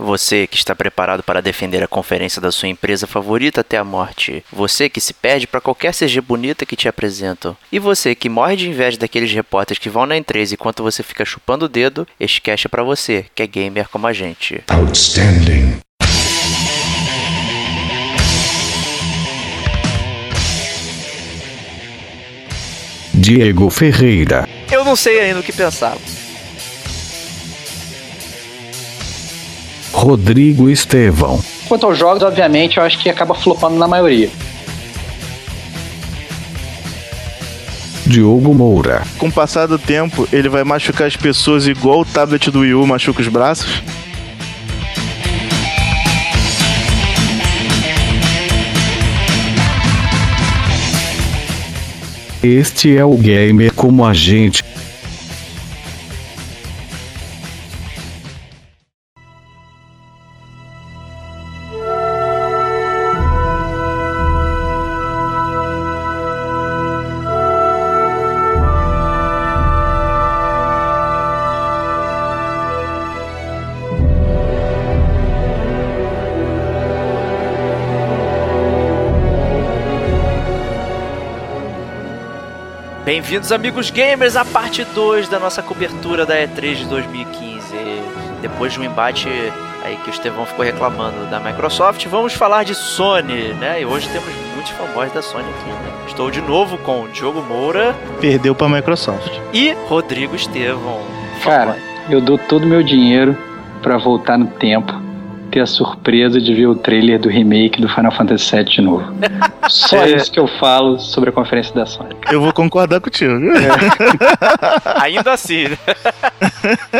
Você que está preparado para defender a conferência da sua empresa favorita até a morte. Você que se perde para qualquer CG bonita que te apresentam. E você que morre de inveja daqueles repórteres que vão na E3 enquanto você fica chupando o dedo, este cast é para você, que é gamer como a gente. Outstanding. Diego Ferreira. Eu não sei ainda o que pensar. Rodrigo Estevão. Quanto aos jogos, obviamente, eu acho que acaba flopando na maioria. Diogo Moura. Com o passar do tempo, ele vai machucar as pessoas igual o tablet do Wii U machuca os braços? Este é o gamer como a gente. Bem-vindos, amigos gamers, à parte 2 da nossa cobertura da E3 de 2015. Depois de um embate aí que o Estevão ficou reclamando da Microsoft, vamos falar de Sony, né? E hoje temos muitos fanboys da Sony aqui, né? Estou de novo com Diogo Moura. Perdeu pra Microsoft. E Rodrigo Estevão. Cara, eu dou todo o meu dinheiro para voltar no tempo ter a surpresa de ver o trailer do remake do Final Fantasy VII de novo. Só é. isso que eu falo sobre a conferência da Sony. Eu vou concordar contigo. É. Ainda assim. Né?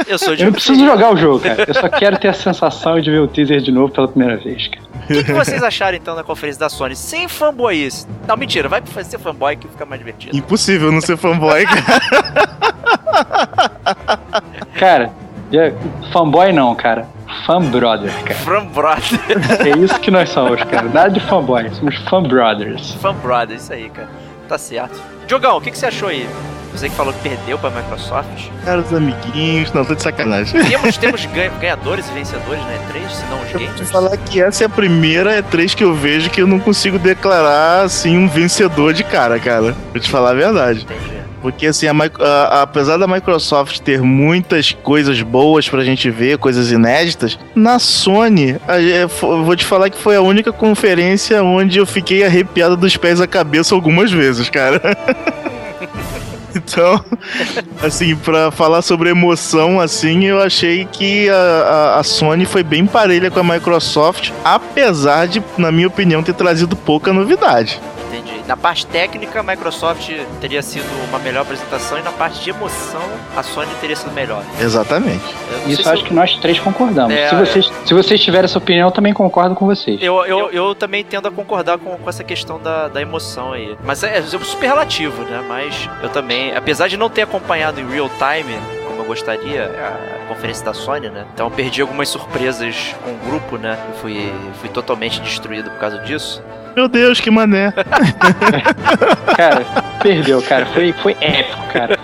Eu sou de Eu não preciso jogar o jogo, cara. Eu só quero ter a sensação de ver o teaser de novo pela primeira vez, cara. O que, que, vocês acharam então da conferência da Sony? Sem fanboys. Não, mentira, vai ser fanboy que fica mais divertido. Impossível não ser fanboy, cara. cara, fanboy não, cara fan brother, cara. Fan brother. É isso que nós somos, cara. Nada de fanboy, somos fan brothers. Fan brothers, isso aí, cara. Tá certo. Diogão, o que, que você achou aí? Você que falou que perdeu pra Microsoft. Cara, os amiguinhos, não, tô de sacanagem. Temos, temos ganhadores e vencedores na E3, se não os games? Vou falar que essa é a primeira E3 que eu vejo que eu não consigo declarar, assim, um vencedor de cara, cara. Vou te falar a verdade. Entendi. Porque, assim, a, a, apesar da Microsoft ter muitas coisas boas pra gente ver, coisas inéditas, na Sony, eu vou te falar que foi a única conferência onde eu fiquei arrepiado dos pés à cabeça algumas vezes, cara. Então, assim, para falar sobre emoção, assim, eu achei que a, a, a, Sony foi bem parelha com a Microsoft, apesar de, na minha opinião, ter trazido pouca novidade. Na parte técnica, a Microsoft teria sido uma melhor apresentação e na parte de emoção, a Sony teria sido melhor. Exatamente. Isso acho eu... que nós três concordamos. É, se, vocês, é... se vocês tiverem essa opinião, eu também concordo com vocês. Eu, eu, eu também tendo a concordar com, com essa questão da, da emoção aí. Mas é, é super relativo, né? Mas eu também, apesar de não ter acompanhado em real time, como eu gostaria, a conferência da Sony, né? Então eu perdi algumas surpresas com o grupo, né? Eu fui, fui totalmente destruído por causa disso. Meu Deus, que mané. cara, perdeu, cara. Foi, foi épico, cara.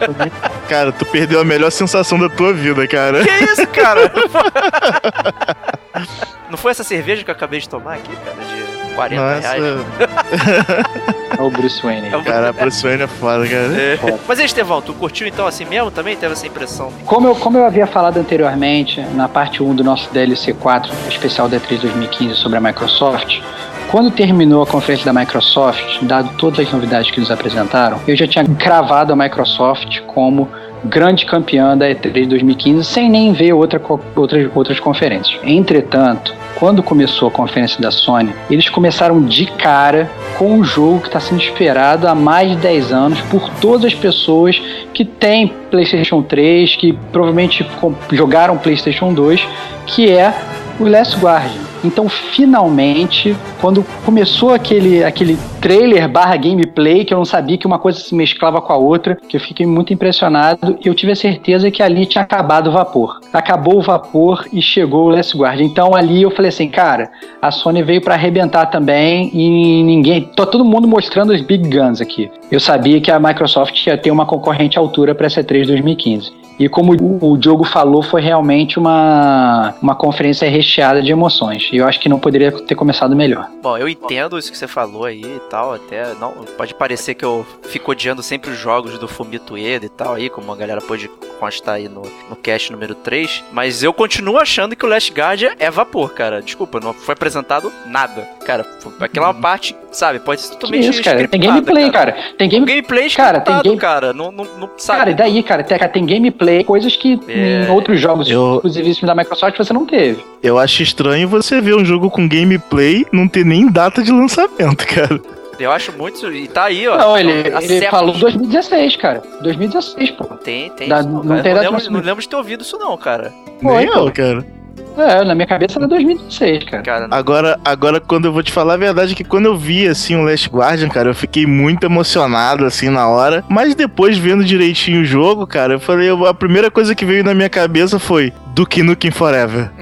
Cara, tu perdeu a melhor sensação da tua vida, cara. Que isso, cara? Não foi essa cerveja que eu acabei de tomar aqui, cara? De 40 Nossa. reais. É o Bruce Wayne. É o cara, Bruce Wayne é foda, cara. É. Foda. Mas aí, Estevão, tu curtiu então assim mesmo? Também teve essa impressão? Como eu, como eu havia falado anteriormente, na parte 1 do nosso DLC 4, especial da 3 2015 sobre a Microsoft, quando terminou a conferência da Microsoft, dado todas as novidades que eles apresentaram, eu já tinha cravado a Microsoft como grande campeã da E3 2015 sem nem ver outra, outras, outras conferências. Entretanto, quando começou a conferência da Sony, eles começaram de cara com um jogo que está sendo esperado há mais de 10 anos por todas as pessoas que têm PlayStation 3, que provavelmente jogaram PlayStation 2, que é o Last Guardian. Então, finalmente, quando começou aquele, aquele trailer barra gameplay, que eu não sabia que uma coisa se mesclava com a outra, que eu fiquei muito impressionado, eu tive a certeza que ali tinha acabado o vapor. Acabou o vapor e chegou o Last Guard. Então, ali eu falei assim, cara, a Sony veio para arrebentar também e ninguém... Tô todo mundo mostrando os big guns aqui. Eu sabia que a Microsoft ia ter uma concorrente à altura para essa 3 2015. E como o, Diogo falou, foi realmente uma, uma conferência recheada de emoções. E eu acho que não poderia ter começado melhor. Bom, eu entendo isso que você falou aí e tal, até não pode parecer que eu fico odiando sempre os jogos do Fumito Ueda e tal aí, como a galera pode constar aí no, no cast número 3, mas eu continuo achando que o Last Guardian é vapor, cara. Desculpa, não foi apresentado nada. Cara, aquela Uhum. parte, sabe, pode ser totalmente isso, cara? Tem gameplay, cara. Tem O game... gameplay Cara, tem game- cara. Não, não, não sabe. Cara, e daí, cara? Tem, tem gameplay, coisas que É. em outros jogos Eu- exclusivíssimos da Microsoft você não teve. Eu acho estranho você ver um jogo com gameplay não ter nem data de lançamento, cara. Eu acho muito. E tá aí, ó. Não, ele, Há ele falou 2016, cara. 2016, pô. Tem, tem. Da- isso não cara. tem de lembro, lançamento. não lembro de ter ouvido isso, não, cara. Foi, nem eu, cara. É, na minha cabeça era 2016, cara. Cara, Agora, agora, quando eu vou te falar a verdade, é que quando eu vi, assim, o Last Guardian, cara, eu fiquei muito emocionado, assim, na hora. Mas depois, vendo direitinho o jogo, cara, eu falei, a primeira coisa que veio na minha cabeça foi Duke Nukem Forever.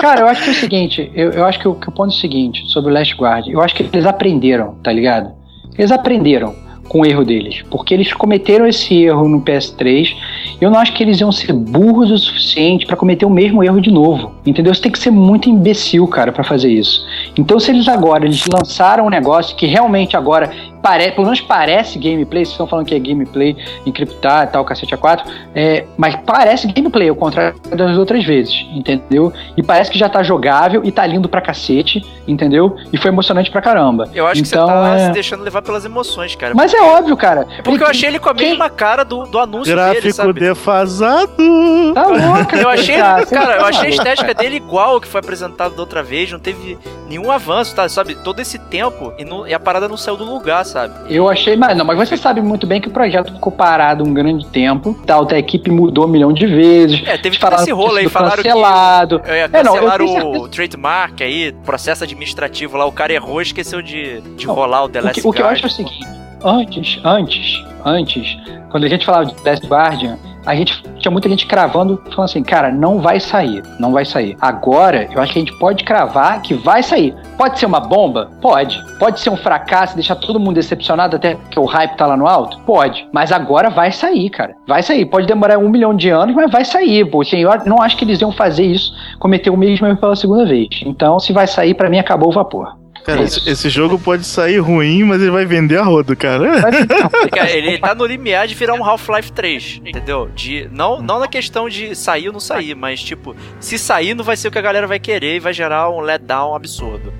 Cara, eu acho que é o seguinte, eu, eu acho que o, que o ponto é o seguinte, sobre o Last Guard, eu acho que eles aprenderam, tá ligado? Eles aprenderam com o erro deles, porque eles cometeram esse erro no PS3, eu não acho que eles iam ser burros o suficiente pra cometer o mesmo erro de novo, entendeu? Você tem que ser muito imbecil, cara, pra fazer isso. Então se eles agora, eles lançaram um negócio que realmente agora, pare, pelo menos parece gameplay, vocês estão falando que é gameplay, encriptar e tal, cacete A4, é, mas parece gameplay, ao contrário das outras vezes, entendeu? E parece que já tá jogável e tá lindo pra cacete, entendeu? E foi emocionante pra caramba. eu acho que então, você tá é... se deixando levar pelas emoções, cara. Mas é óbvio, cara. Porque eu achei ele com a Quem- mesma cara do, do anúncio dele, Gráfico sabe? defasado. Tá louco, Eu achei, cara, cara, eu achei a tá estética dele igual ao que foi apresentado da outra vez, não teve nenhum avanço, tá? Sabe? Todo esse tempo e, não- e a parada não saiu do lugar, sabe? Eu achei, mas não, mas você sabe muito bem que o projeto ficou parado um grande tempo, tal, a equipe mudou um milhão de vezes. É, teve todo esse rolo que aí, falaram que cancelado. é, É, não, cancelaram tenho o certeza- trademark aí, processo administrativo lá, o cara errou e esqueceu de, de Não, rolar o The O Last que, o que eu acho é o seguinte, antes, antes, antes, quando a gente falava de Last Guardian, a gente tinha muita gente cravando, falando assim, cara, não vai sair, não vai sair. Agora, eu acho que a gente pode cravar que vai sair. Pode ser uma bomba? Pode. Pode ser um fracasso, deixar todo mundo decepcionado até que o hype tá lá no alto? Pode. Mas agora vai sair, cara. Vai sair. Pode demorar um milhão de anos, mas vai sair. Pô. Assim, eu não acho que eles iam fazer isso, cometer o mesmo erro pela segunda vez. Então, se vai sair, pra mim, acabou o vapor. Cara, esse, esse jogo pode sair ruim, mas ele vai vender a rodo, cara. Cara, ele tá no limiar de virar um Half-Life 3, entendeu? De, não, não na questão de sair ou não sair, mas tipo, se sair não vai ser o que a galera vai querer e vai gerar um letdown absurdo.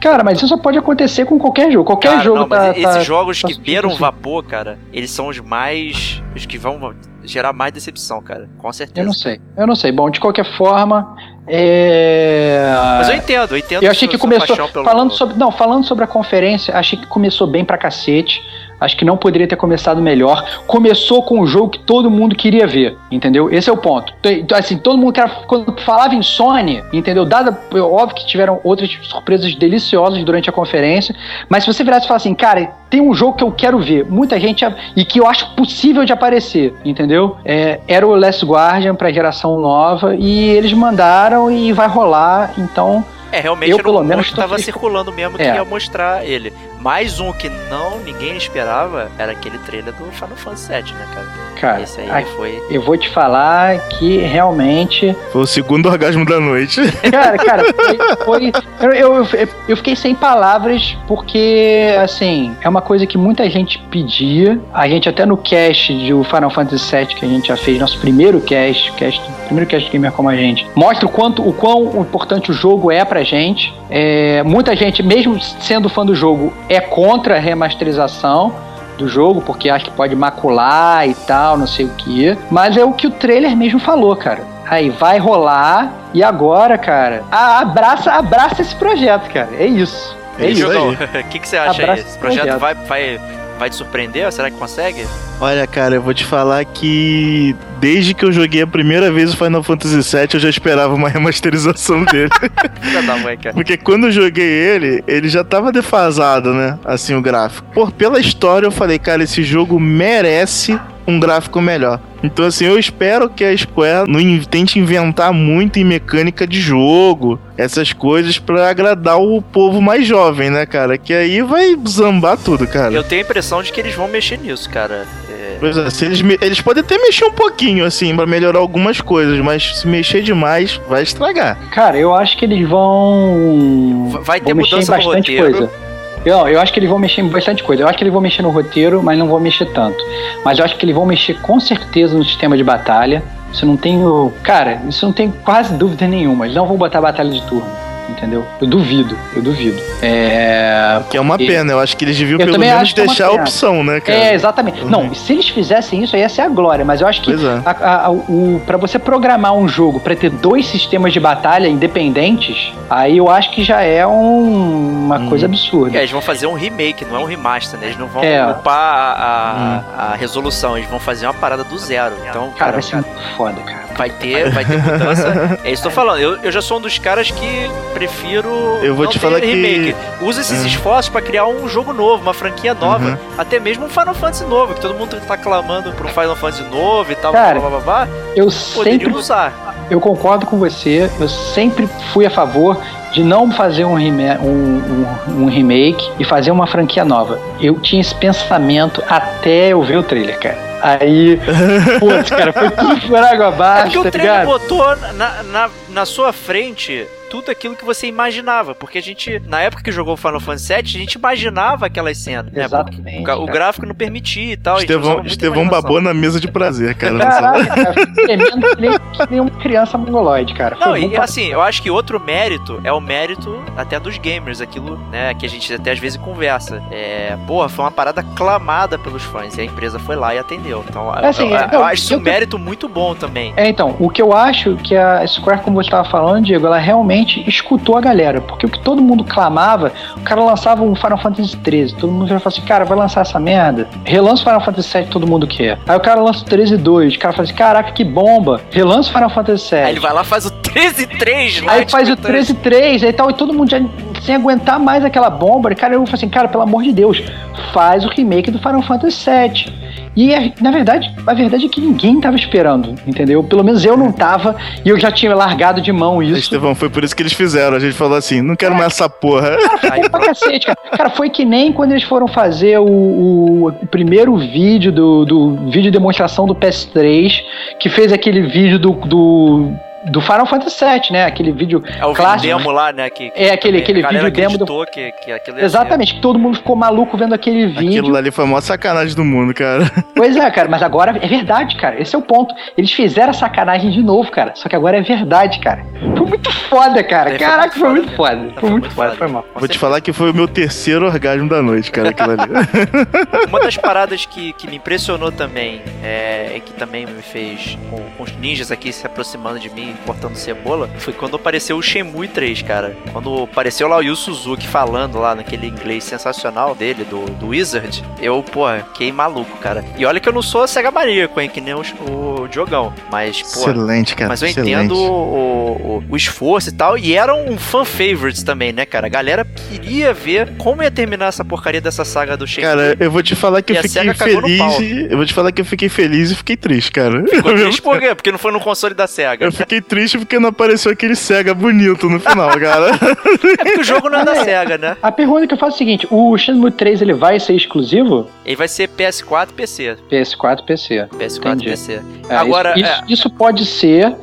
Cara, mas isso só pode acontecer com qualquer jogo. Qualquer Cara, jogo não, mas tá, esses tá- jogos tá que beiram assim. vapor, cara, eles são os mais. os que vão gerar mais decepção, cara. Com Eu certeza. não sei. Eu não sei. Bom, de qualquer forma, é... Mas eu entendo, eu entendo Eu achei que começou pelo- falando sobre, não, falando sobre a conferência, achei que começou bem pra cacete. Acho que não poderia ter começado melhor. Começou com um jogo que todo mundo queria ver, entendeu? Esse é o ponto. Tem- Assim, todo mundo que quando falava em Sony, entendeu? Dada, óbvio que tiveram outras surpresas deliciosas durante a conferência, mas se você virasse e falasse assim, cara, tem um jogo que eu quero ver, muita gente e que eu acho possível de aparecer, entendeu? É, era o Last Guardian pra geração nova e eles mandaram e vai rolar, então É, realmente Eu, era pelo menos, tava circulando mesmo que É. ia mostrar ele. Mais um que não ninguém esperava era aquele trailer do Final Fantasy VII, né, cara? Cara, Esse aí ai, foi. eu vou te falar que realmente. Foi o segundo orgasmo da noite. Cara, cara, foi. foi- eu, eu, eu fiquei sem palavras porque, assim, é uma coisa que muita gente pedia. A gente, até no cast do Final Fantasy VII que a gente já fez, nosso primeiro cast, cast primeiro cast gamer como a gente, mostra o quanto o quão importante o jogo é pra gente. É, muita gente, mesmo sendo fã do jogo, é contra a remasterização do jogo, porque acha que pode macular e tal, não sei o que. Mas é o que o trailer mesmo falou, cara. Aí vai rolar e agora, cara, abraça, abraça esse projeto, cara. É isso. É É isso. aí. o que, que você acha aí? Abraço Esse projeto projeto. vai, vai, vai te surpreender? Será que consegue? Olha, cara, eu vou te falar que desde que eu joguei a primeira vez o Final Fantasy VII, eu já esperava uma remasterização dele. Filha da mãe, cara. Porque quando eu joguei ele, ele já tava defasado, né? Assim, o gráfico. Por, pela história, eu falei, cara, esse jogo merece um gráfico melhor. Então, assim, eu espero que a Square não tente inventar muito em mecânica de jogo, essas coisas pra agradar o povo mais jovem, né, cara? Que aí vai zambar tudo, cara. Eu tenho a impressão de que eles vão mexer nisso, cara. É, Pois é, se eles, me- eles podem até mexer um pouquinho, assim, pra melhorar algumas coisas, mas se mexer demais, vai estragar. Cara, eu acho que eles vão. Vai ter vão mexer em mudança no bastante roteiro. coisa. Eu, eu acho que eles vão mexer em bastante coisa. Eu acho que eles vão mexer no roteiro, mas não vão mexer tanto. Mas eu acho que eles vão mexer com certeza no sistema de batalha. Isso não tenho. Cara, isso não tenho quase dúvida nenhuma. Eles não vão botar batalha de turno. Entendeu? Eu duvido, eu duvido. É. Que é uma E- pena, eu acho que eles deviam Eu pelo menos é deixar a pena. opção, né, cara? É, exatamente. Uhum. Não, se eles fizessem isso, aí ia ser a glória. Mas eu acho que Pois é. a, a, a- o, pra você programar um jogo pra ter dois sistemas de batalha independentes, aí eu acho que já é um- uma Hum. coisa absurda. É, eles vão fazer um remake, não é um remaster, né? Eles não vão É. upar a, a, a resolução, eles vão fazer uma parada do zero. Então, Cara, cara, vai ser muito foda, cara. Vai ter, vai ter mudança. É isso que eu tô falando. Eu, eu já sou um dos caras que prefiro. Eu vou não te ter falar que- remake. Usa esses Hum. esforços pra criar um jogo novo, uma franquia nova. Uhum. Até mesmo um Final Fantasy novo, que todo mundo tá clamando por um Final Fantasy novo e tal, Cara, blá blá blá blá. Eu sempre, usar. eu concordo com você, eu sempre fui a favor de não fazer um, um- um- um remake e fazer uma franquia nova. Eu tinha esse pensamento até eu ver o trailer, cara. Aí, putz, cara, foi tudo por água É abaixo, porque o tá trailer ligado? botou na, na, na sua frente tudo aquilo que você imaginava. Porque a gente, na época que jogou Final Fantasy VII, a gente imaginava aquelas cenas. né? Exatamente. O, gráfico não permitia e tal. Estevão, Estevão babou na mesa de prazer, cara. nessa- Caraca, cara, que nem, uma criança mongoloide, cara. Foi Não, e pra- assim, eu acho que outro mérito é o mérito até dos gamers, aquilo, né, que a gente até às vezes conversa. É, porra, foi uma parada clamada pelos fãs e a empresa foi lá e atendeu. Então, eu- assim, eu, eu não, acho isso um eu- mérito muito bom também. É, então, o que eu acho que a Square, como você estava falando, Diego, ela realmente escutou a galera. Porque o que todo mundo clamava, o cara lançava um Final Fantasy XIII. Todo mundo já falava assim, cara, vai lançar essa merda. Relança o Final Fantasy VII, todo mundo quer. Aí o cara lança o 13 2. O cara fala assim, caraca, que bomba. Relança o Final Fantasy VII. Aí ele vai lá e faz o 13-3 lá. Aí faz o tipo, 13 3 e tal, e todo mundo já sem aguentar mais aquela bomba. E cara, eu falei assim, cara, pelo amor de Deus, faz o remake do Final Fantasy VII. E é- na verdade, a verdade é que ninguém tava esperando, entendeu? Pelo menos eu não tava, e eu já tinha largado de mão isso. Estevão, foi por isso que eles fizeram. A gente falou assim: não quero mais essa porra. Aí, Pô, pra cacete, cara. Cara, foi que nem quando eles foram fazer o, o- o primeiro vídeo do, do vídeo demonstração do PS3, que fez aquele vídeo do, do, do Final Fantasy VII, né? Aquele vídeo é o vídeo clássico. demo lá, né? Que, É aquele, aquele vídeo demo do. que, que ia Exatamente, que todo mundo ficou maluco vendo aquele vídeo. Aquilo ali foi a maior sacanagem do mundo, cara. Pois é, cara, mas agora é verdade, cara. Esse é o ponto. Eles fizeram a sacanagem de novo, cara. Só que agora é verdade, cara. Foi muito foda, cara. É, foi Caraca, muito foi muito foda foda. mesmo. Foi muito foda, foi mal. Vou te falar que foi o meu terceiro orgasmo da noite, cara, aquilo ali. Uma das paradas que, que me impressionou também é, e que também me fez com, com os ninjas aqui se aproximando de mim, cortando cebola, foi quando apareceu o Shenmue 3, cara. Quando apareceu lá o Yu Suzuki falando lá naquele inglês sensacional dele, do, do Wizard, eu, pô, fiquei maluco, cara. E olha que eu não sou cega maníaco, hein, que nem o, o Diogão, mas, pô, excelente, cara. mas eu excelente. entendo o, o, o esforço e tal. E era um fan favorites também, né, cara? A galera queria ver como ia terminar essa porcaria dessa saga do Shenmue. Cara, eu vou te falar que E eu fiquei feliz. Eu vou te falar que eu fiquei feliz e fiquei triste, cara. Ficou triste por quê? Porque não foi no console da SEGA. Eu fiquei triste porque não apareceu aquele cega bonito no final, cara. É porque o jogo não é da SEGA, né? A pergunta que eu faço é a seguinte: o Shenmue 3 ele vai ser exclusivo? Ele vai ser PS4 e PC. PS4 PC. PS4 e Entendi. PC. É, Agora, isso, é. isso, isso pode ser,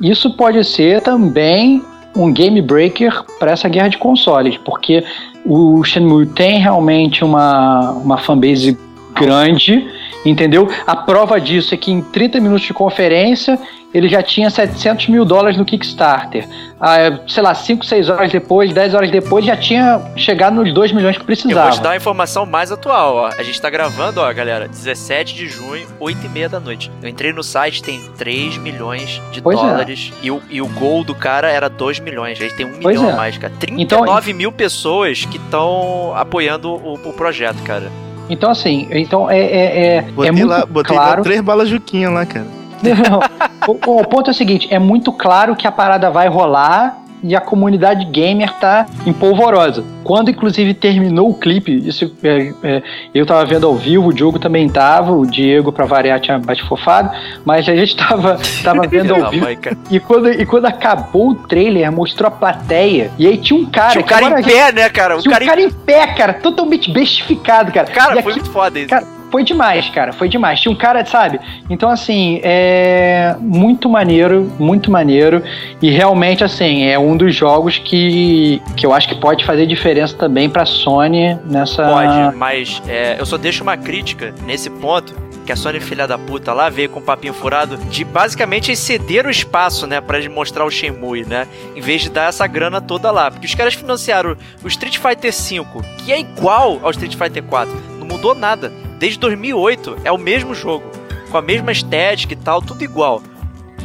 isso pode ser também um game breaker para essa guerra de consoles, porque o Shenmue tem realmente uma, uma fanbase grande, entendeu? A prova disso é que em 30 minutos de conferência ele já tinha 700 mil dólares no Kickstarter. Ah, sei lá, 5, 6 horas depois, 10 horas depois, já tinha chegado nos 2 milhões que Eu precisava. vou te dar a informação mais atual, ó. A gente tá gravando, ó, galera, 17 de junho, 8 e meia da noite. Eu entrei no site, tem 3 milhões de Pois é. dólares. E, o, e o gol do cara era 2 milhões. Ele tem 1 Pois milhão é. a mais, cara. 39 mil pessoas que estão apoiando o, o projeto, cara. Então, assim, então é, é, é, é Botei, muito lá, botei claro. lá três balas Juquinha lá, cara. Não, o, o ponto é o seguinte: é muito claro que a parada vai rolar e a comunidade gamer tá empolvorosa. Quando inclusive terminou o clipe, isso é, é, eu tava vendo ao vivo, o Diogo também tava, o Diego pra variar tinha bate-fofado, mas a gente tava, tava vendo ao vivo. E quando, e quando acabou o trailer, mostrou a plateia, e aí tinha um cara. Tinha um cara em pé, né, cara? tinha um cara em pé, cara, totalmente bestificado, cara. Cara, e foi aqui, muito foda isso. Cara, foi demais, cara, foi demais. Tinha um cara, sabe? Então, assim, é muito maneiro, muito maneiro. E realmente, assim, é um dos jogos que, que eu acho que pode fazer diferença também pra Sony nessa. Pode, mas é, eu só deixo uma crítica nesse ponto que a Sony filha da puta lá veio com um papinho furado de basicamente exceder o espaço, né, para mostrar o Shenmue, né, em vez de dar essa grana toda lá, porque os caras financiaram o Street Fighter V, que é igual ao Street Fighter 4, não mudou nada. Desde 2008 é o mesmo jogo, com a mesma estética e tal, tudo igual.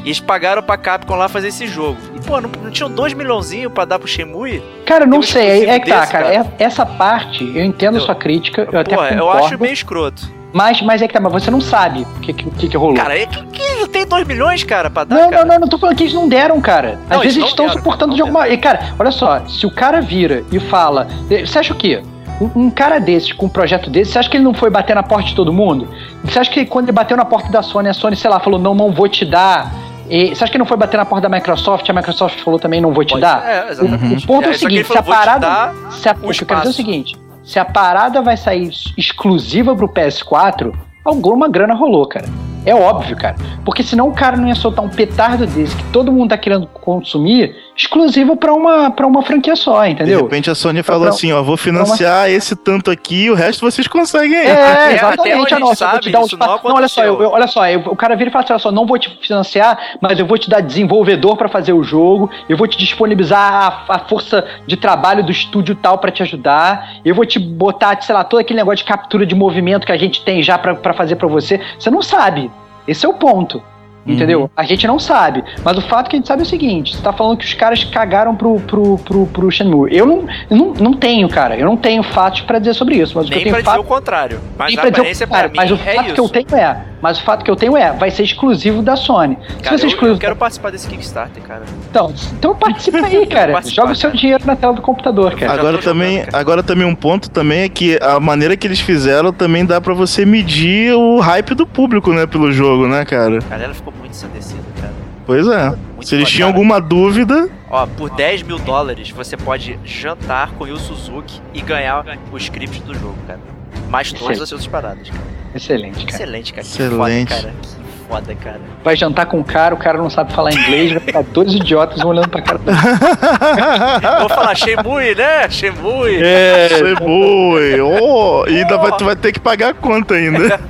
E eles pagaram pra Capcom lá fazer esse jogo. E, pô, não, não tinham 2 milhãozinhos pra dar pro Shenmue? Cara, não sei, é que tá, cara. cara. Essa parte, eu entendo Eu- a sua crítica, eu Pô, até concordo. eu acho meio escroto. Mas, mas é que tá, mas você não sabe o que, que, que, rolou. Cara, é que, que tem 2 milhões, cara, pra dar, Não, cara? não, não, não tô falando que eles não deram, cara. Às Não, vezes eles estão deram, suportando de alguma. E, cara, olha só, se o cara vira e fala. Você acha o quê? Um, um cara desse, com um projeto desse, você acha que ele não foi bater na porta de todo mundo? Você acha que quando ele bateu na porta da Sony, a Sony, sei lá, falou, não, não vou te dar. E você acha que ele não foi bater na porta da Microsoft? A Microsoft falou também, não vou te Pode- dar? É, exatamente. O ponto é, É, o seguinte, se a falou, vou te parada. Se a, o que eu quero dizer é o seguinte: se a parada vai sair exclusiva pro PS4, alguma grana rolou, cara. É óbvio, cara. Porque senão o cara não ia soltar um petardo desse que todo mundo tá querendo consumir, exclusivo pra uma, pra uma franquia só, De entendeu? repente a Sony falou Pra- assim, ó, vou financiar esse tanto aqui e o resto vocês conseguem aí. É, até exatamente. a não, gente só vou te sabe, dar um não. Não, olha só, eu- eu- olha só, eu- o cara vira e fala assim: olha só, não vou te financiar, mas eu vou te dar desenvolvedor pra fazer o jogo, eu vou te disponibilizar a, a força de trabalho do estúdio tal pra te ajudar, eu vou te botar, sei lá, todo aquele negócio de captura de movimento que a gente tem já pra pra fazer pra você. Você não sabe. Esse é o ponto. Entendeu? A gente não sabe. Mas o fato que a gente sabe é o seguinte: você tá falando que os caras cagaram pro, pro, pro, pro Shenmue. Eu não, não, não tenho, cara. Eu não tenho fatos pra dizer sobre isso. Mas o que eu Nem tenho pra dizer fato o contrário. Mas nem a dizer o pra contrário, mim mas o é fato isso. que eu tenho é, mas o fato que eu tenho é, vai ser exclusivo da Sony. Se Cara, ser eu, exclusivo, eu quero participar desse Kickstarter, cara. então, então participa aí, cara. Joga o seu cara. dinheiro na tela do computador, cara. Agora também, jogando, cara. agora também um ponto também é que a maneira que eles fizeram também dá pra você medir o hype do público, né, pelo jogo, né, cara? A galera ficou muito ensandecida, cara. Pois é. Muito Se eles tinham alguma dúvida, Ó, por 10 mil dólares você pode jantar com o Yu Suzuki e ganhar o script do jogo, cara. Mais todas as outras paradas, cara. Excelente, cara. Excelente, cara. Que Excelente. foda, cara. Que foda, cara. Vai jantar com o cara, o cara não sabe falar inglês, vai ficar dois idiotas olhando pra cara do Vou falar Shemui, né? Shemui. É, Shemui. Oh, e ainda vai, tu vai ter que pagar a conta ainda.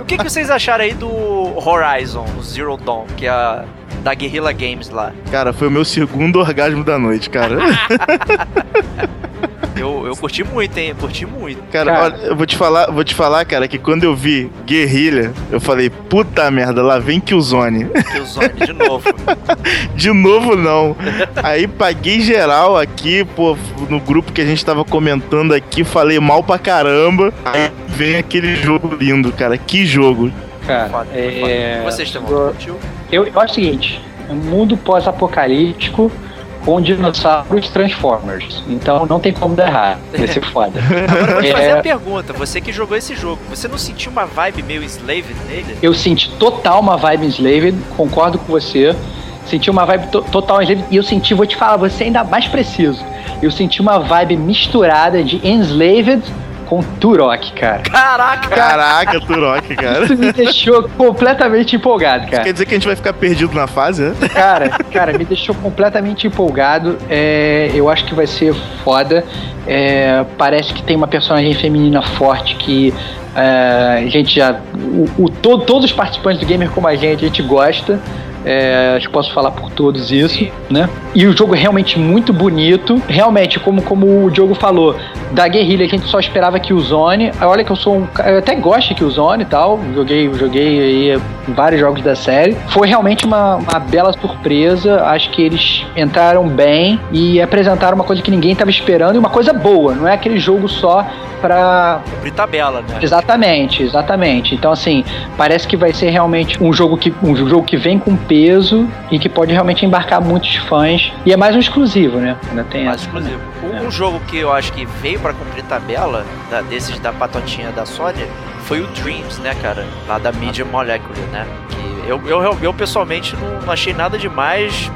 O que, que vocês acharam aí do Horizon, o Zero Dawn, que é a da Guerrilla Games lá? Cara, foi o meu segundo orgasmo da noite, cara. Eu, eu curti muito, hein? Eu curti muito. Cara, Cara. olha, eu vou te falar, vou te falar, cara, que quando eu vi Guerrilha, eu falei, puta merda, lá vem Killzone. Killzone de novo. De novo não. Aí paguei geral aqui, pô, no grupo que a gente tava comentando aqui, falei mal pra caramba. Aí vem aquele jogo lindo, cara. Que jogo. cara. Foda, É... foda. Vocês curtiu? Eu, eu acho o seguinte: um mundo pós-apocalíptico com dinossauros Transformers. Então não tem como dar errado. Vai ser foda. Agora vou te fazer É. a pergunta, você que jogou esse jogo, você não sentiu uma vibe meio Slave nele? Eu senti total uma vibe Enslaved, concordo com você. Senti uma vibe to- total Enslaved e eu senti, vou te falar, você ainda mais preciso. Eu senti uma vibe misturada de Enslaved com Turok, cara. Caraca! Caraca, Turok, cara. Isso me deixou completamente empolgado, cara. Quer dizer que a gente vai ficar perdido na fase, né? Cara, cara, me deixou completamente empolgado. É, eu acho que vai ser foda. É, parece que tem uma personagem feminina forte que é, a gente já. O, o- to- todos os participantes do Gamer como a gente, a gente gosta. É, acho que posso falar por todos isso, Sim. né? E o jogo é realmente muito bonito. Realmente, como, como o Diogo falou, da guerrilha a gente só esperava que o Zone. Olha que eu sou um. Eu até gosto que o Zone e tal. Joguei, joguei aí vários jogos da série. Foi realmente uma, uma bela surpresa. Acho que eles entraram bem e apresentaram uma coisa que ninguém estava esperando e uma coisa boa. Não é aquele jogo só pra Cumprir tabela, né? Exatamente, exatamente. Então, assim, parece que vai ser realmente um jogo que, um jogo que vem com peso peso e que pode realmente embarcar muitos fãs. E é mais um exclusivo, né? Ainda tem Mais essa. exclusivo. Um, É. jogo que eu acho que veio pra cumprir tabela, da- desses da patotinha da Sony, foi o Dreams, né, cara? Lá da Media Molecule, né? Que eu, eu, eu, eu, pessoalmente não, não achei nada demais,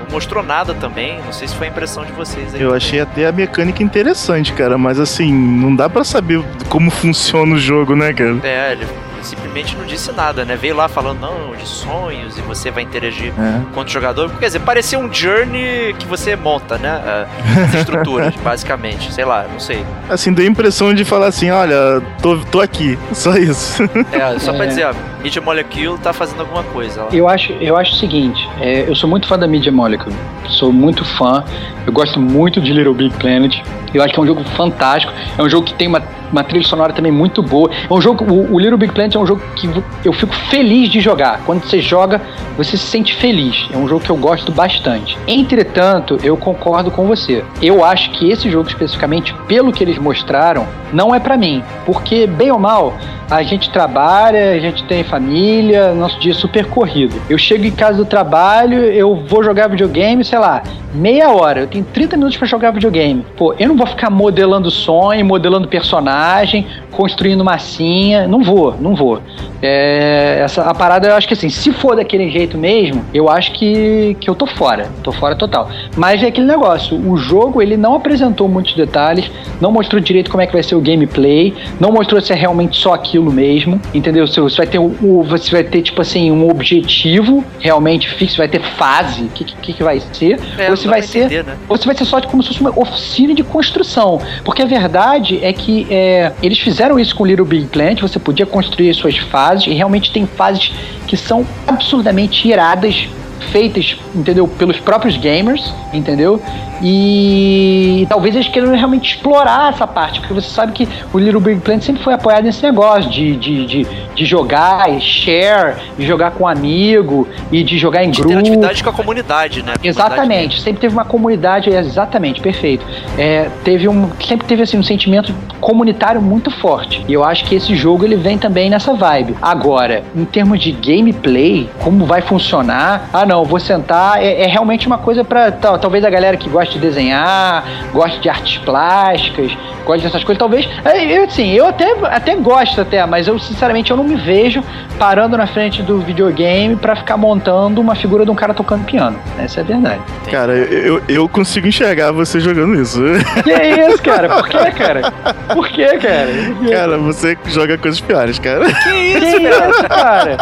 não mostrou nada também. Não sei se foi a impressão de vocês aí. Eu achei até a mecânica interessante, cara, mas assim, não dá pra saber como funciona o jogo, né, cara? É, ele simplesmente não disse nada, né? Veio lá falando, não, de sonhos e você vai interagir É. contra o jogador. Quer dizer, parecia um journey que você monta, né? Ah, As estruturas, basicamente. Sei lá, não sei. Assim, deu a impressão de falar assim, olha, tô, tô aqui, só isso. É, só pra É. dizer, ó, Media Molecule tá fazendo alguma coisa lá. Eu acho, eu acho o seguinte, é, eu sou muito fã da Media Molecule, sou muito fã, eu gosto muito de Little Big Planet, eu acho que é um jogo fantástico, é um jogo que tem uma, uma trilha sonora também muito boa, é um jogo, o, o Little Big Planet é um jogo que eu fico feliz de jogar, quando você joga, você se sente feliz, é um jogo que eu gosto bastante. Entretanto, eu concordo com você, eu acho que esse jogo especificamente, pelo que eles mostraram, não é pra mim, porque bem ou mal, a gente trabalha, a gente tem família, nosso dia é super corrido. Eu chego em casa do trabalho, eu vou jogar videogame, sei lá, meia hora. Eu tenho 30 minutos pra jogar videogame. Pô, eu não vou ficar modelando sonho, modelando personagem, construindo massinha. Não vou, não vou. É, essa, a parada, eu acho que assim, se for daquele jeito mesmo, eu acho que, que eu tô fora. Tô fora total. Mas é aquele negócio, o jogo ele não apresentou muitos detalhes, não mostrou direito como é que vai ser o gameplay, não mostrou se é realmente só aquilo mesmo, entendeu? Se você vai ter o, o- você vai ter tipo assim um objetivo realmente fixo, vai ter fase, o que, que, que vai ser, É, ou se dá vai ser entender, né? ou se vai ser só como se fosse uma oficina de construção. Porque a verdade é que é, eles fizeram isso com Little Big Planet, você podia construir as suas fases, e realmente tem fases que são absurdamente iradas, feitas, entendeu, pelos próprios gamers, entendeu? E talvez eles queiram realmente explorar essa parte, porque você sabe que o Little Big Planet sempre foi apoiado nesse negócio de, de, de, de jogar e share, de jogar com amigo e de jogar em De grupo. interatividade com a comunidade, né? A Exatamente, sempre teve uma comunidade, exatamente, perfeito. É, teve um, sempre teve assim um sentimento comunitário muito forte. E eu acho que esse jogo ele vem também nessa vibe. Agora, em termos de gameplay, como vai funcionar? Ah, não, vou sentar. É, é realmente uma coisa para talvez a galera que gosta de desenhar, gosta de artes plásticas, gosta dessas coisas. Talvez, é, eu, assim, eu até, até gosto até, mas eu sinceramente eu não me vejo parando na frente do videogame para ficar montando uma figura de um cara tocando piano. Essa é a verdade. Cara, eu, eu consigo enxergar você jogando isso. Que isso, cara? Por que, cara? Por que, cara? Cara, você joga coisas piores, cara. Que Que isso, cara? isso, cara?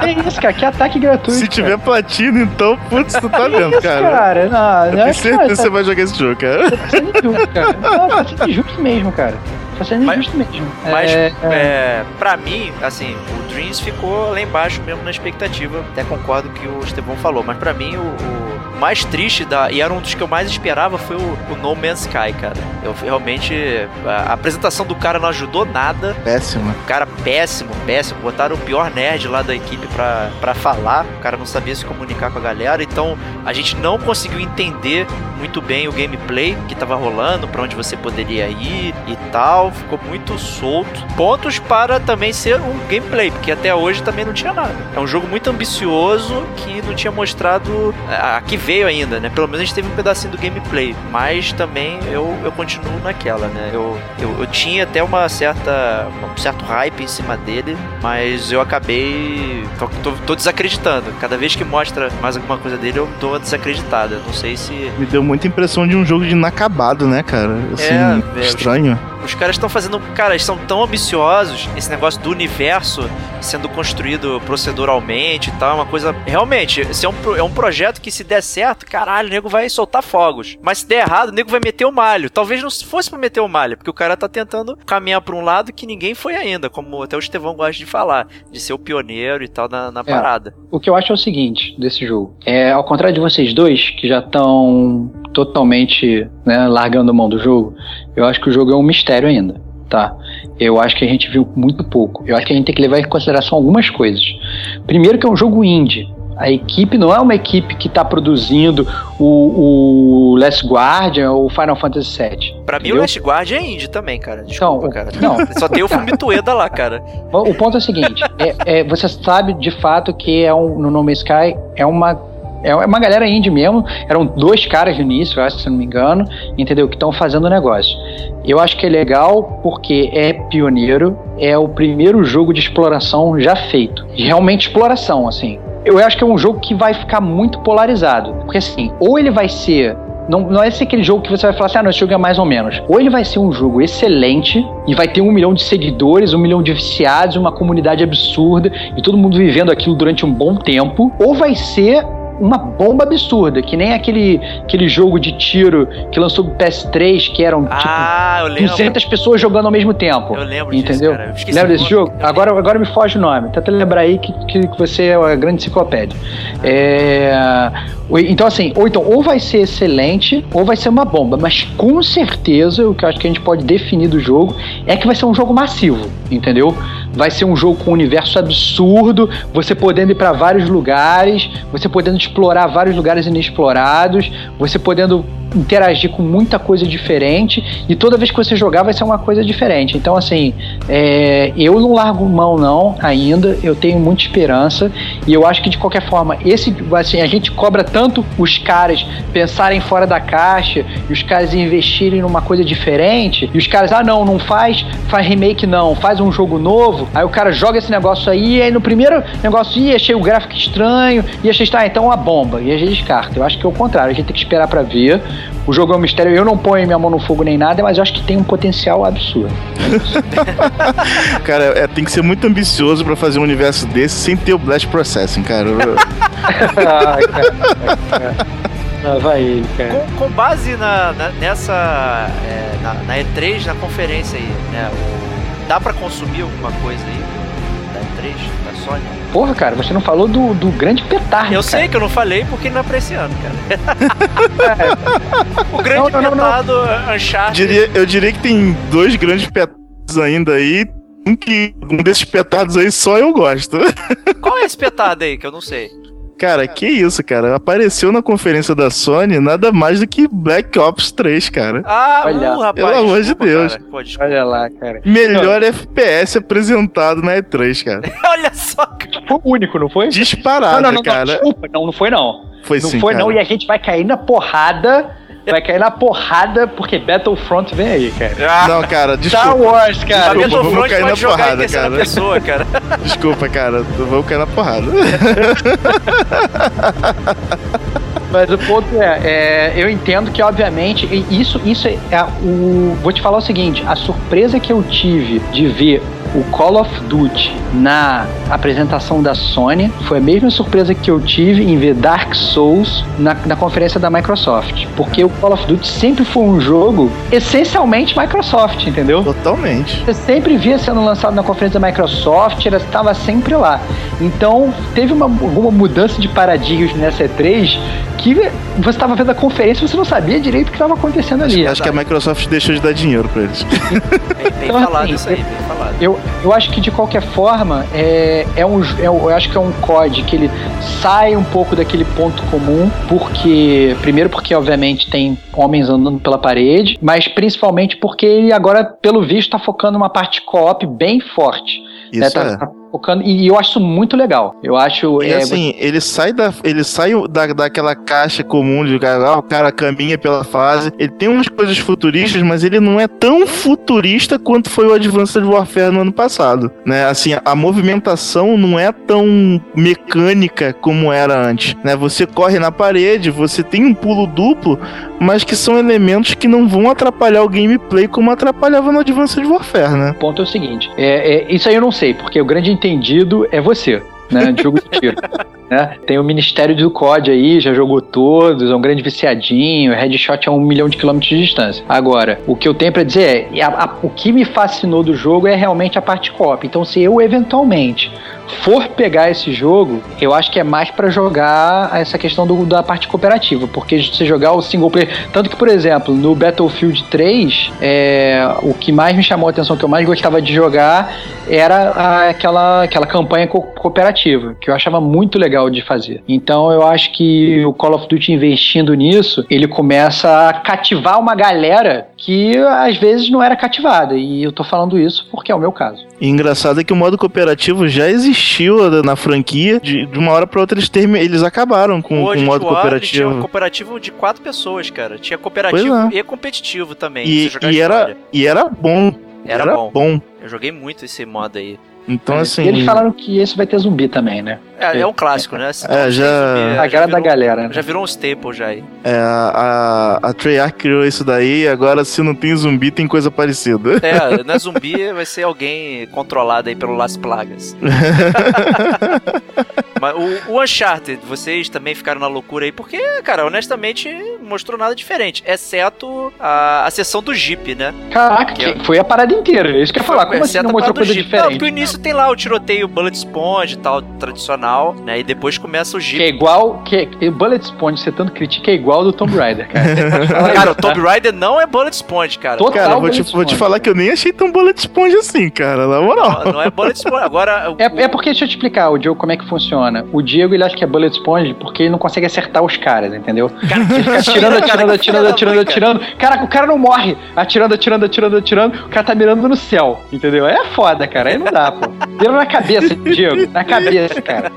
Que isso, cara? Que ataque gratuito. Se tiver platina, então, putz, tu tá vendo, cara. cara? Não, Eu não tenho é certeza cara, que você vai jogar esse jogo, cara. tá sendo injusto, cara. Não, tá sendo injusto mesmo, cara. Tá sendo Mas- injusto mesmo. Mas, É, é, pra mim, assim, o Dreams ficou lá embaixo mesmo na expectativa. Até concordo com o que o Estevão falou. Mas pra mim, o, o mais triste, da, e era um dos que eu mais esperava, foi o, o No Man's Sky, cara. Eu realmente. A, a apresentação do cara não ajudou nada. Péssimo. O cara péssimo, péssimo. Botaram o pior nerd lá da equipe pra, pra falar. O cara não sabia se comunicar com a galera. Então a gente não conseguiu entender muito bem o gameplay que tava rolando, pra onde você poderia ir e tal. Ficou muito solto. Pontos para também ser um gameplay, porque até hoje também não tinha nada. É um jogo muito ambicioso que não tinha mostrado. A, a que veio ainda, né? Pelo menos a gente teve um pedacinho do gameplay. Mas também eu, eu continuo naquela, né? Eu, eu, eu tinha até uma certa. um certo hype em cima dele, mas eu acabei. tô, tô, desacreditando. Cada vez que mostra mais alguma coisa dele, eu tô desacreditada. Não sei se. Me deu muita impressão de um jogo de inacabado, né, cara? Assim, É, estranho. Os caras estão fazendo. Cara, eles são tão ambiciosos. Esse negócio do universo sendo construído proceduralmente e tal. É uma coisa. Realmente, esse é um, é um projeto que, se der certo, caralho, o nego vai soltar fogos. Mas se der errado, o nego vai meter o malho. Talvez não fosse pra meter o malho, porque o cara tá tentando caminhar pra um lado que ninguém foi ainda. Como até o Estevão gosta de falar. De ser o pioneiro e tal na, na parada. O que eu acho é o seguinte desse jogo. É, ao contrário de vocês dois, que já estão totalmente né, largando a mão do jogo, eu acho que o jogo é um mistério ainda, tá? Eu acho que a gente viu muito pouco. Eu acho que a gente tem que levar em consideração algumas coisas. Primeiro que é um jogo indie. A equipe não é uma equipe que está produzindo o, o Last Guardian ou Final Fantasy VII. Pra mim, o Last Guardian é indie também, cara. Desculpa, Não, cara. não. Só tem o Fumitoeda lá, cara. O ponto é o seguinte: é- é, você sabe de fato que é um, no No Man's Sky é uma. É uma galera indie mesmo. Eram dois caras no início, eu acho, se não me engano, entendeu? Que estão fazendo o negócio. Eu acho que é legal porque é pioneiro, é o primeiro jogo de exploração já feito. Realmente exploração, assim. Eu acho que é um jogo que vai ficar muito polarizado. Porque assim, ou ele vai ser não, não é esse aquele jogo que você vai falar assim, ah, não, esse jogo é mais ou menos. Ou ele vai ser um jogo excelente e vai ter um milhão de seguidores, um milhão de viciados, uma comunidade absurda e todo mundo vivendo aquilo durante um bom tempo. Ou vai ser uma bomba absurda, que nem aquele, aquele jogo de tiro que lançou pro PS3, que eram Ah, eu tipo lembro. 200 pessoas jogando ao mesmo tempo. Eu lembro disso, Entendeu? Eu esqueci Lembra o desse jogo? Agora, agora me foge o nome. Tenta lembrar aí que, que, você é uma grande enciclopédia. É, ou- Então, assim, ou então, ou vai ser excelente, ou vai ser uma bomba. Mas com certeza, o que eu acho que a gente pode definir do jogo é que vai ser um jogo massivo, entendeu? Vai ser um jogo com um universo absurdo, você podendo ir pra vários lugares, você podendo explorar vários lugares inexplorados, você podendo interagir com muita coisa diferente e toda vez que você jogar vai ser uma coisa diferente. Então, assim, é, eu não largo mão não ainda, eu tenho muita esperança e eu acho que de qualquer forma, esse assim, a gente cobra tanto os caras pensarem fora da caixa e os caras investirem numa coisa diferente e os caras, ah não, não faz, faz remake não, faz um jogo novo, aí o cara joga esse negócio aí e aí no primeiro negócio, ih, achei o gráfico estranho, e achei, tá, então uma bomba, e a gente descarta. Eu acho que é o contrário, a gente tem que esperar pra ver. O jogo é um mistério, eu não ponho minha mão no fogo nem nada, mas eu acho que tem um potencial absurdo. Cara, é, tem que ser muito ambicioso pra fazer um universo desse sem ter o Blast Processing, cara. Ah, cara. Ah, vai ele, cara. Com, com base na, na- nessa. é, na, na E3, na conferência aí, né? o- dá pra consumir alguma coisa aí do- da E3, da Sony? Porra, cara, você não falou do, do grande petardo. Eu cara. sei que eu não falei porque não é pra esse ano, cara. o grande Não, não, não, não. petado Uncharted. diria, eu diria que tem dois grandes petados ainda aí. Um, que, um desses petados aí só eu gosto. Qual é esse petado aí que eu não sei? Cara, que isso, cara. Apareceu na conferência da Sony nada mais do que Black Ops 3, cara. Ah, Olha, uh, rapaz. pelo amor de desculpa, Deus. Pô, desculpa. Olha lá, cara. Melhor FPS apresentado na E3, cara. Olha só, cara. Foi o único, não foi? Disparado, não, não, não, cara. não, desculpa, não, não foi não. Foi Não sim, foi cara. não, e a gente vai cair na porrada. Vai cair na porrada porque Battlefront vem aí, cara. Ah, Não, cara, Star desculpa. Wars, a cara. Desculpa, vamos Battlefront cair na porrada, cara. pessoa, cara. Desculpa, cara. Vamos cair na porrada. Mas o ponto é, é, eu entendo que, obviamente, isso, isso é o. Vou te falar o seguinte: a surpresa que eu tive de ver o Call of Duty na apresentação da Sony foi a mesma surpresa que eu tive em ver Dark Souls na, na conferência da Microsoft. Porque o Call of Duty sempre foi um jogo essencialmente Microsoft, entendeu? Totalmente. Você sempre via sendo lançado na conferência da Microsoft, ela estava sempre lá. Então, teve uma, alguma mudança de paradigmas nessa E3 que você estava vendo a conferência e você não sabia direito o que estava acontecendo ali. Acho que a Microsoft deixou de dar dinheiro pra eles. Bem, bem Então, falado assim, isso aí, bem falado. Eu, eu acho que de qualquer forma é, é um é, eu acho que é um COD que ele sai um pouco daquele ponto comum porque primeiro porque obviamente tem homens andando pela parede mas principalmente porque ele agora pelo visto está focando numa parte co-op bem forte né? Isso Tá- é. Focando e eu acho isso muito legal eu acho E é, assim, ele sai da. Ele sai da, daquela caixa comum de cara, ah, o cara caminha pela fase. Ele tem umas coisas futuristas, mas ele não é tão futurista quanto foi o Advanced Warfare no ano passado. Né? Assim, a movimentação não é tão mecânica como era antes. Né? Você corre na parede, você tem um pulo duplo, mas que são elementos que não vão atrapalhar o gameplay como atrapalhava no Advanced Warfare, né? O ponto é o seguinte: é, é- isso aí eu não sei, porque o grande entendido é você, né? De jogo de tiro. né? Tem o Ministério do COD aí, já jogou todos, é um grande viciadinho, headshot a um milhão de quilômetros de distância. Agora, o que eu tenho pra dizer é: a- a- o que me fascinou do jogo é realmente a parte co-op. Então, se eu eventualmente for pegar esse jogo, eu acho que é mais pra jogar essa questão do- da parte cooperativa, porque você jogar o single player, tanto que por exemplo, no Battlefield 3, é, o que mais me chamou a atenção, que eu mais gostava de jogar era a- aquela aquela campanha co- cooperativa, que eu achava muito legal de fazer. Então eu acho que o Call of Duty investindo nisso, ele começa a cativar uma galera que às vezes não era cativada. E eu tô falando isso porque é o meu caso. E engraçado é que o modo cooperativo já existiu na franquia. De, de uma hora pra outra eles, term... eles acabaram com, com o modo War, cooperativo. Tinha um cooperativo de quatro pessoas, cara. Tinha cooperativo Pois e competitivo também. E, e, era, e era bom. Era bom. bom. Eu joguei muito esse modo aí. Então, assim. E eles falaram que esse vai ter zumbi também, né? É, é um clássico, né? Se É, já- zumbi, A cara da galera. né? Já virou um staple já aí. É, a, a, a Treyarch criou isso daí, e agora se não tem zumbi, tem coisa parecida. É, não é zumbi, vai ser alguém controlado aí pelo Las Plagas. Mas o, o Uncharted, vocês também ficaram na loucura aí, porque, cara, honestamente, não mostrou nada diferente. Exceto a, a sessão do Jeep, né? Caraca, que- foi a parada inteira. É isso que eu ia falar. Como assim não mostrou coisa Jeep. Não, porque diferente? o início tem lá o tiroteio Bullet Sponge e tal, tradicional, né? E depois começa o Que é Jeep. igual. Que, que Bullet Sponge, você tanto critica, é igual do Tomb Raider, cara. Cara, o isso, tá? Tomb Raider não é Bullet Sponge, cara. Total Cara, vou te, vou te falar que eu nem achei tão bullet sponge assim, cara, na moral. Não, não é Bullet Sponge. Agora, o- É, é porque, deixa eu te explicar, o Diego, como é que funciona. O Diego, ele acha que é Bullet Sponge porque ele não consegue acertar os caras, entendeu? cara, Ele fica atirando, atirando, atirando, atirando, atirando. Cara, o cara não morre. Atirando, atirando, atirando, atirando. O cara tá mirando no céu, entendeu? É foda, cara. Aí não dá, pô. Mira na cabeça, Diego. Na cabeça, cara.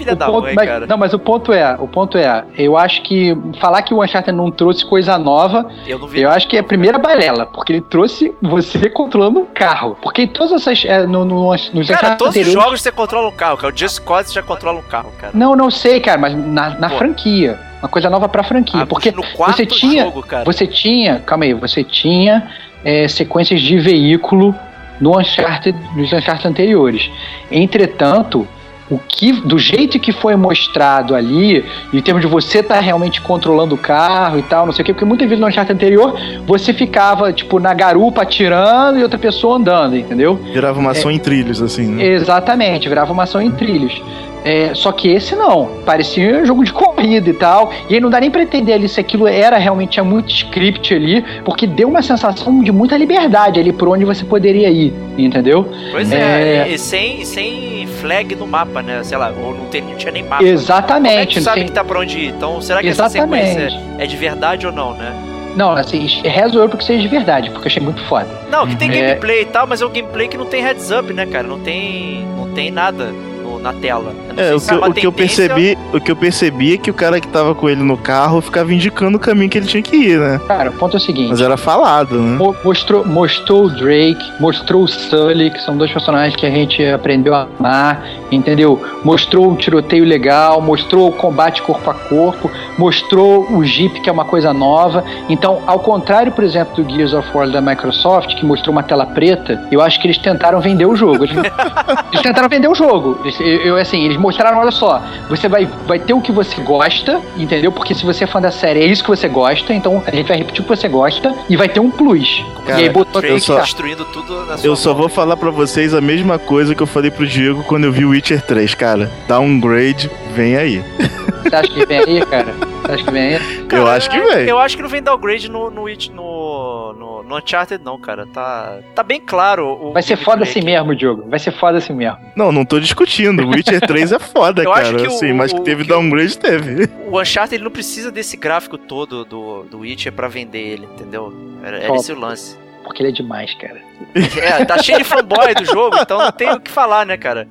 Filha O da ponto- mãe, mas- cara. Não, mas o ponto é, o ponto é, eu acho que falar que o Uncharted não trouxe coisa nova, Eu não vi. eu acho que é a primeira balela, porque ele trouxe você controlando um carro. Porque em todas essas. É, no, no, nos Cara, todos os jogos você controla um carro, cara. O Just Cause já controla um carro, cara. Não, não sei, cara, mas na, na Pô. franquia. Uma coisa nova pra franquia. Ah, porque você tinha- jogo, cara. você tinha. Calma aí, você tinha é, sequências de veículo no Uncharted, nos Uncharted anteriores. Entretanto. O que, do jeito que foi mostrado ali, em termos de você estar realmente controlando o carro e tal, não sei o quê, porque muitas vezes no Uncharted anterior você ficava, tipo, na garupa atirando e outra pessoa andando, entendeu? Virava uma ação em trilhos, assim, né? Exatamente, virava uma ação em trilhos. É, só que esse não, parecia um jogo de corrida e tal. E aí não dá nem pra entender ali se aquilo era realmente tinha muito script ali, porque deu uma sensação de muita liberdade ali por onde você poderia ir, entendeu? Pois é, É. E, sem, sem flag no mapa, né? Sei lá, ou não, tem, não tinha nem mapa. Como é que Exatamente. sabe que tá pra onde ir? Então, será que essa Exatamente. sequência é de verdade ou não, né? Não, assim, rezo eu porque seja de verdade, porque eu achei muito foda. Não, que tem É. gameplay e tal, mas é um gameplay que não tem heads up, né, cara? Não tem, não tem nada na tela. Eu não É, sei o se que, o que eu percebi, o que eu percebi é que o cara que tava com ele no carro ficava indicando o caminho que ele tinha que ir, né? Cara, o ponto é o seguinte. Mas era falado, né? Mo- Mostrou, mostrou o Drake, mostrou o Sully, que são dois personagens que a gente aprendeu a amar, entendeu? Mostrou o tiroteio legal, mostrou o combate corpo a corpo, mostrou o Jeep, que é uma coisa nova. Então, ao contrário, por exemplo, do Gears of War da Microsoft, que mostrou uma tela preta, eu acho que eles tentaram vender o jogo. Eles, eles tentaram vender o jogo. Eles, eu, eu, assim, eles mostraram, olha só, você vai, vai ter o que você gosta, entendeu? Porque se você é fã da série, é isso que você gosta, então a gente vai repetir o que você gosta e vai ter um plus. Cara, e aí botou aqui, só- destruindo tudo na sua Eu só mão. vou falar pra vocês a mesma coisa que eu falei pro Diego quando eu vi o Witcher 3, cara. Downgrade, vem aí. Você acha que vem aí, cara? Você acha que vem aí? eu acho que vem. Eu acho que não vem downgrade no, no, no, no, no Uncharted, não, cara. Tá, tá bem claro. O Vai ser foda assim mesmo, Diogo. Vai ser foda assim mesmo. Não, não tô discutindo. O Witcher 3 é foda, Eu acho cara. que o- assim, mas que o- teve que o- downgrade, teve. O Uncharted ele não precisa desse gráfico todo do, do Witcher pra vender ele, entendeu? Era, era esse o lance. Porque ele é demais, cara. É, tá cheio de fanboy do jogo, então não tem o que falar, né, cara?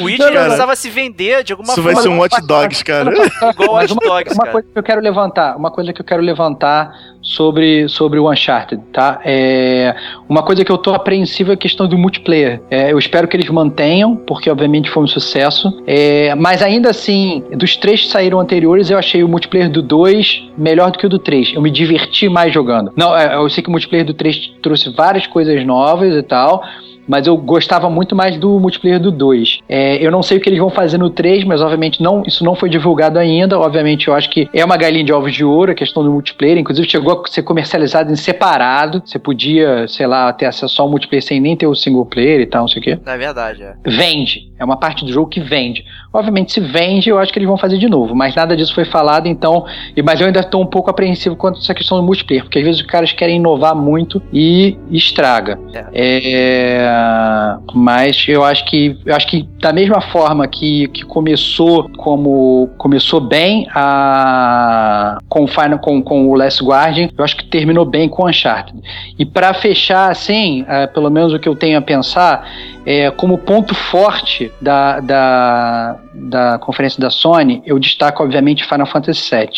O Witcher Não, não, precisava se vender de alguma Isso vai forma. ser um Watch Dogs, cara. Igual uma, Dogs, uma cara. coisa que eu quero levantar, uma coisa que eu quero levantar sobre, sobre o Uncharted, tá? É, uma coisa que eu tô apreensivo é a questão do multiplayer. É, eu espero que eles mantenham, porque obviamente foi um sucesso. É, mas ainda assim, dos três que saíram anteriores, eu achei o multiplayer do 2 melhor do que o do 3. Eu me diverti mais jogando. Não, é, eu sei que o multiplayer do 3 trouxe várias coisas novas e tal. Mas eu gostava muito mais do multiplayer do 2. É, eu não sei o que eles vão fazer no 3, mas obviamente não, isso não foi divulgado ainda. Obviamente, eu acho que é uma galinha de ovos de ouro a questão do multiplayer. Inclusive, chegou a ser comercializado em separado. Você podia, sei lá, ter acesso ao multiplayer sem nem ter o single player e tal, não sei o quê. É verdade, é. Vende. É uma parte do jogo que vende. Obviamente, se vende, eu acho que eles vão fazer de novo, mas nada disso foi falado, então. Mas eu ainda estou um pouco apreensivo quanto a essa questão do multiplayer, porque às vezes os caras querem inovar muito e estraga. É. É, mas eu acho que eu acho que da mesma forma que, que começou como começou bem a com o Final com, com o Last Guardian, eu acho que terminou bem com Uncharted. E para fechar assim, é, pelo menos o que eu tenho a pensar é, como ponto forte da, da, da conferência da Sony, eu destaco, obviamente, Final Fantasy VII.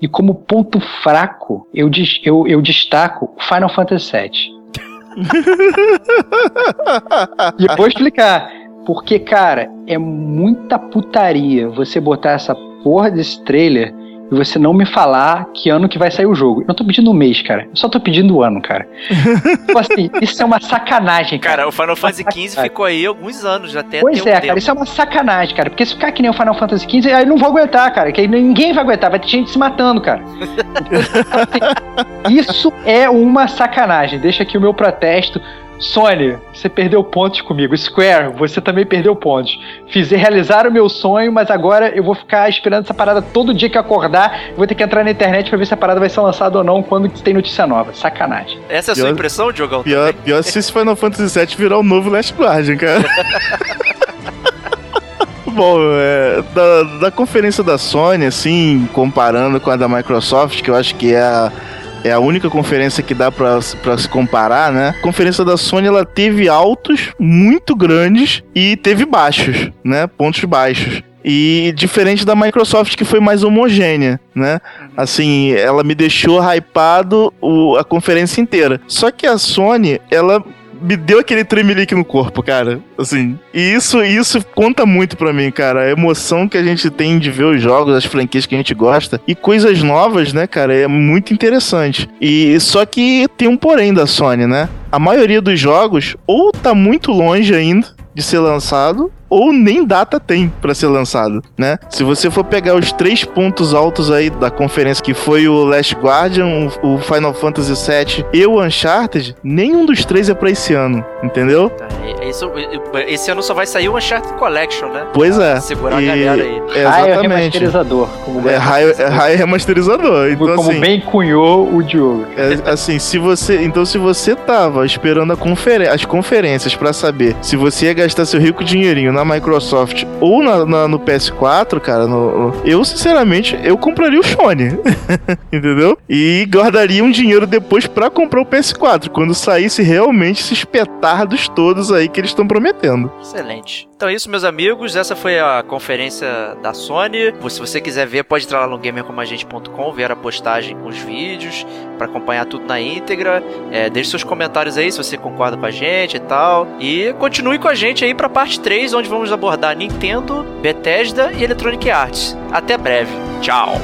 E como ponto fraco, eu, eu, eu destaco Final Fantasy VII. e vou explicar. Porque, cara, é muita putaria você botar essa porra desse trailer e você não me falar que ano que vai sair o jogo. Eu não tô pedindo um mês, cara. Eu só tô pedindo o um ano, cara. tipo assim, isso é uma sacanagem, cara. Cara, o Final Fantasy XV ficou aí alguns anos, já até Pois é, um cara, isso é uma sacanagem, cara. Porque se ficar que nem o Final Fantasy XV, aí eu não vou aguentar, cara. Que ninguém vai aguentar, vai ter gente se matando, cara. isso é uma sacanagem. Deixa aqui o meu protesto. Sony, você perdeu pontos comigo. Square, você também perdeu pontos. Fiz realizar o meu sonho, mas agora eu vou ficar esperando essa parada todo dia que acordar. Vou ter que entrar na internet para ver se a parada vai ser lançada ou não quando tem notícia nova. Sacanagem. Essa é a pior, sua impressão, Diogão? Pior, pior se esse Final Fantasy VII virar o novo Last Guardian, cara. Bom, é, da, da conferência da Sony, assim, comparando com a da Microsoft, que eu acho que é a é a única conferência que dá para se comparar, né? A conferência da Sony ela teve altos muito grandes e teve baixos, né? Pontos baixos. E diferente da Microsoft, que foi mais homogênea, né? Assim, ela me deixou hypado o, a conferência inteira. Só que a Sony, ela me deu aquele tremelique no corpo, cara. Assim, e isso, isso conta muito pra mim, cara. A emoção que a gente tem de ver os jogos, as franquias que a gente gosta e coisas novas, né, cara, é muito interessante. E só que tem um porém da Sony, né? A maioria dos jogos ou tá muito longe ainda de ser lançado ou nem data tem para ser lançado, né? Se você for pegar os três pontos altos aí da conferência, que foi o Last Guardian, o Final Fantasy VII e o Uncharted, nenhum dos três é para esse ano, entendeu? Tá, isso, esse ano só vai sair o Uncharted Collection, né? Pois é. Segurar e... a galera aí. É, exatamente. Raio remasterizador. Como é, raio, é raio remasterizador. Então, como assim, bem cunhou o Diogo. É, assim, se você... Então, se você tava esperando confer... as conferências para saber se você ia gastar seu rico dinheirinho na Microsoft ou na, na, no PS4, cara, no, eu, sinceramente, eu compraria o Sony. Entendeu? E guardaria um dinheiro depois para comprar o PS4, quando saísse realmente esses petardos todos aí que eles estão prometendo. Excelente. Então é isso, meus amigos. Essa foi a conferência da Sony. Se você quiser ver, pode entrar lá no gamercomagente.com, ver a postagem com os vídeos, para acompanhar tudo na íntegra. É, deixe seus comentários aí se você concorda com a gente e tal. E continue com a gente aí para parte 3, onde vamos abordar Nintendo, Bethesda e Electronic Arts. Até breve. Tchau.